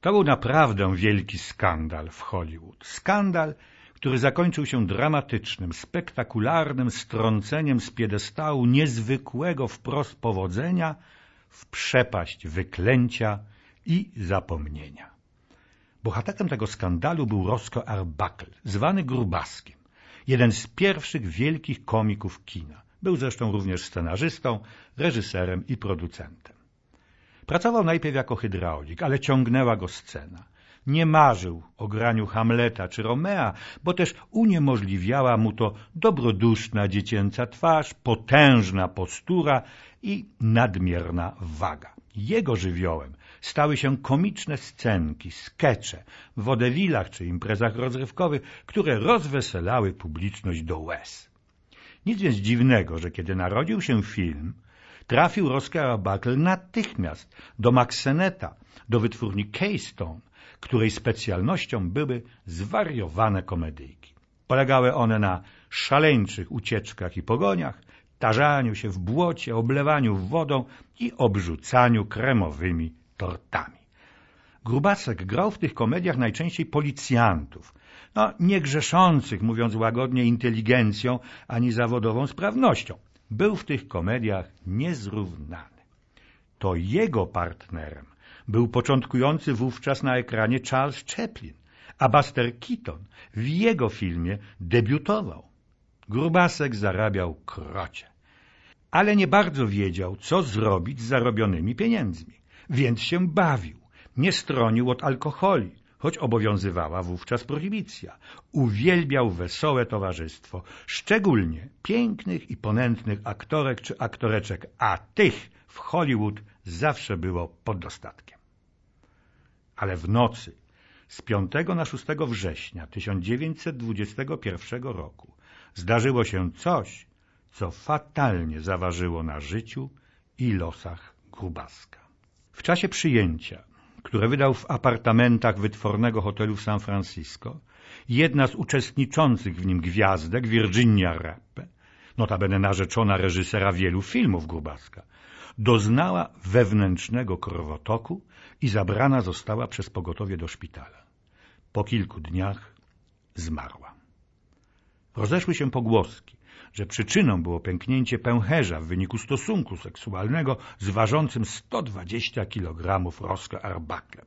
To był naprawdę wielki skandal w Hollywood. Skandal, który zakończył się dramatycznym, spektakularnym strąceniem z piedestału niezwykłego wprost powodzenia w przepaść wyklęcia i zapomnienia. Bohaterem tego skandalu był Roscoe Arbuckle, zwany Grubaskiem, jeden z pierwszych wielkich komików kina. Był zresztą również scenarzystą, reżyserem i producentem. Pracował najpierw jako hydraulik, ale ciągnęła go scena. Nie marzył o graniu Hamleta czy Romea, bo też uniemożliwiała mu to dobroduszna dziecięca twarz, potężna postura i nadmierna waga. Jego żywiołem stały się komiczne scenki, skecze w wodewilach czy imprezach rozrywkowych, które rozweselały publiczność do łez. Nic więc dziwnego, że kiedy narodził się film, trafił Buckle natychmiast do Maxeneta, do wytwórni Keystone, której specjalnością były zwariowane komedyjki. Polegały one na szaleńczych ucieczkach i pogoniach, tarzaniu się w błocie, oblewaniu wodą i obrzucaniu kremowymi tortami. Grubasek grał w tych komediach najczęściej policjantów, no nie grzeszących, mówiąc łagodnie, inteligencją ani zawodową sprawnością. Był w tych komediach niezrównany. To jego partnerem był początkujący wówczas na ekranie Charles Chaplin, a Buster Keaton w jego filmie debiutował. Grubasek zarabiał krocie, ale nie bardzo wiedział, co zrobić z zarobionymi pieniędzmi, więc się bawił, nie stronił od alkoholi, choć obowiązywała wówczas prohibicja. Uwielbiał wesołe towarzystwo, szczególnie pięknych i ponętnych aktorek czy aktoreczek, a tych w Hollywood zawsze było pod dostatkiem. Ale w nocy z 5 na 6 września 1921 roku zdarzyło się coś, co fatalnie zaważyło na życiu i losach Grubaska. W czasie przyjęcia które wydał w apartamentach wytwornego hotelu w San Francisco, jedna z uczestniczących w nim gwiazdek, Virginia Rappe, notabene narzeczona reżysera wielu filmów Grubaska, doznała wewnętrznego krwotoku i zabrana została przez pogotowie do szpitala. Po kilku dniach zmarła. Rozeszły się pogłoski, że przyczyną było pęknięcie pęcherza w wyniku stosunku seksualnego z ważącym 120 kg Rosco Arbaklem.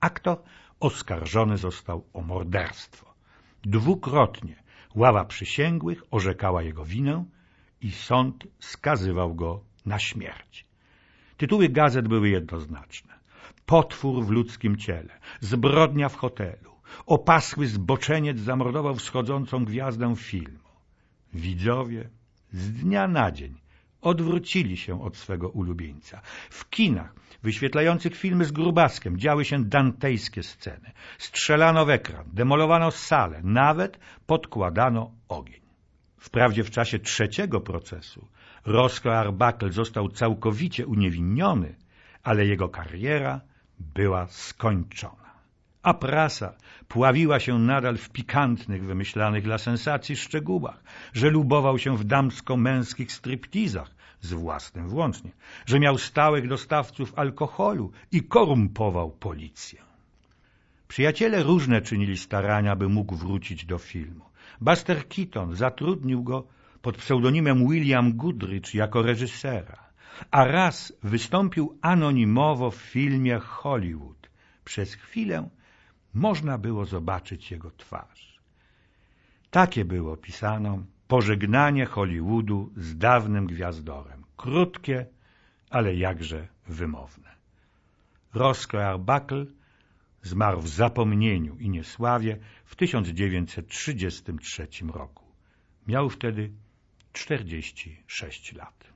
Aktor oskarżony został o morderstwo. Dwukrotnie ława przysięgłych orzekała jego winę i sąd skazywał go na śmierć. Tytuły gazet były jednoznaczne. Potwór w ludzkim ciele, zbrodnia w hotelu, opaschły zboczeniec zamordował wschodzącą gwiazdę filmu. Widzowie z dnia na dzień odwrócili się od swego ulubieńca. W kinach wyświetlających filmy z Grubaskiem działy się dantejskie sceny. Strzelano w ekran, demolowano salę, nawet podkładano ogień. Wprawdzie w czasie trzeciego procesu Roscoe Arbuckle został całkowicie uniewinniony, ale jego kariera była skończona a prasa pławiła się nadal w pikantnych, wymyślanych dla sensacji szczegółach, że lubował się w damsko-męskich striptizach, z własnym włącznie, że miał stałych dostawców alkoholu i korumpował policję. Przyjaciele różne czynili starania, by mógł wrócić do filmu. Buster Keaton zatrudnił go pod pseudonimem William Goodrich jako reżysera, a raz wystąpił anonimowo w filmie Hollywood. Przez chwilę można było zobaczyć jego twarz. Takie było pisano pożegnanie Hollywoodu z dawnym gwiazdorem. Krótkie, ale jakże wymowne. Roscoe Arbuckle zmarł w zapomnieniu i niesławie w 1933 roku. Miał wtedy 46 lat.